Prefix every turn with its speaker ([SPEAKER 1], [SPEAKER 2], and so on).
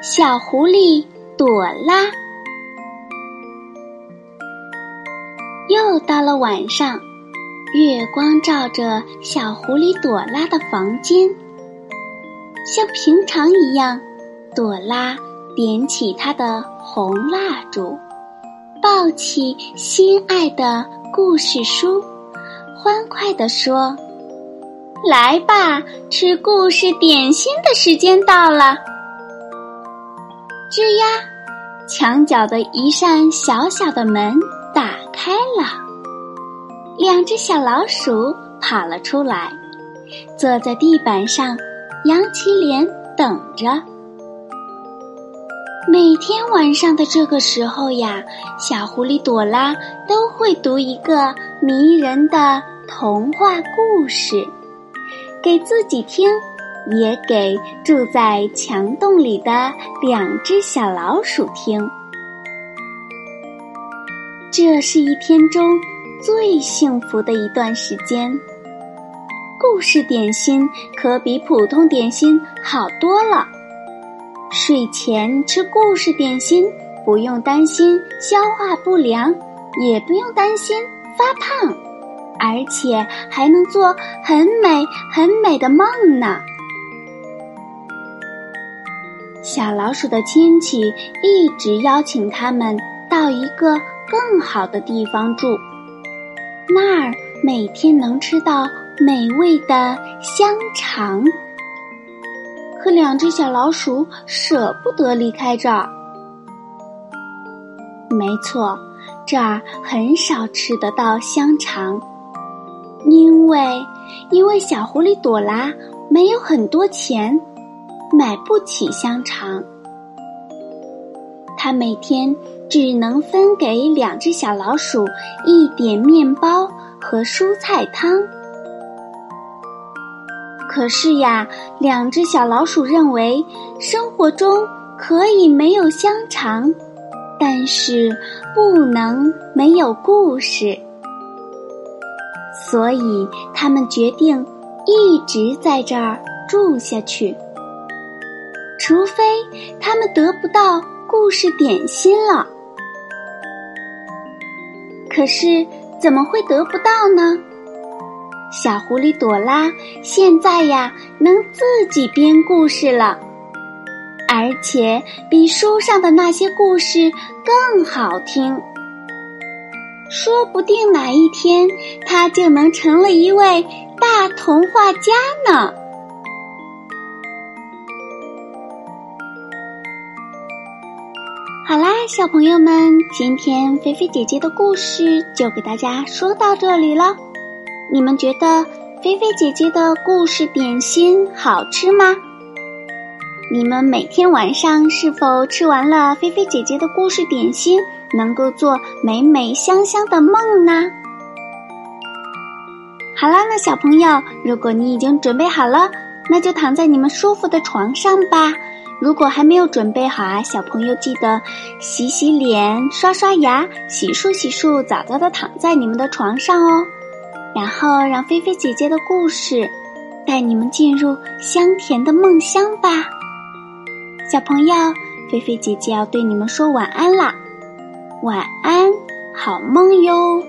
[SPEAKER 1] 小狐狸朵拉，又到了晚上，月光照着小狐狸朵拉的房间。像平常一样，朵拉点起她的红蜡烛，抱起心爱的故事书，欢快地说：“来吧，吃故事点心的时间到了。”吱呀，墙角的一扇小小的门打开了，两只小老鼠跑了出来，坐在地板上，扬起脸等着。每天晚上的这个时候呀，小狐狸朵拉都会读一个迷人的童话故事，给自己听。也给住在墙洞里的两只小老鼠听。这是一天中最幸福的一段时间。故事点心可比普通点心好多了。睡前吃故事点心，不用担心消化不良，也不用担心发胖，而且还能做很美很美的梦呢。小老鼠的亲戚一直邀请他们到一个更好的地方住，那儿每天能吃到美味的香肠。可两只小老鼠舍不得离开这儿。没错，这儿很少吃得到香肠，因为因为小狐狸朵拉没有很多钱。买不起香肠，他每天只能分给两只小老鼠一点面包和蔬菜汤。可是呀，两只小老鼠认为生活中可以没有香肠，但是不能没有故事，所以他们决定一直在这儿住下去。除非他们得不到故事点心了，可是怎么会得不到呢？小狐狸朵拉现在呀，能自己编故事了，而且比书上的那些故事更好听。说不定哪一天，他就能成了一位大童话家呢。好啦，小朋友们，今天菲菲姐姐的故事就给大家说到这里了。你们觉得菲菲姐姐的故事点心好吃吗？你们每天晚上是否吃完了菲菲姐姐的故事点心，能够做美美香香的梦呢？好啦，那小朋友，如果你已经准备好了，那就躺在你们舒服的床上吧。如果还没有准备好啊，小朋友记得洗洗脸、刷刷牙、洗漱洗漱，早早的躺在你们的床上哦。然后让菲菲姐姐的故事带你们进入香甜的梦乡吧。小朋友，菲菲姐姐要对你们说晚安啦，晚安，好梦哟。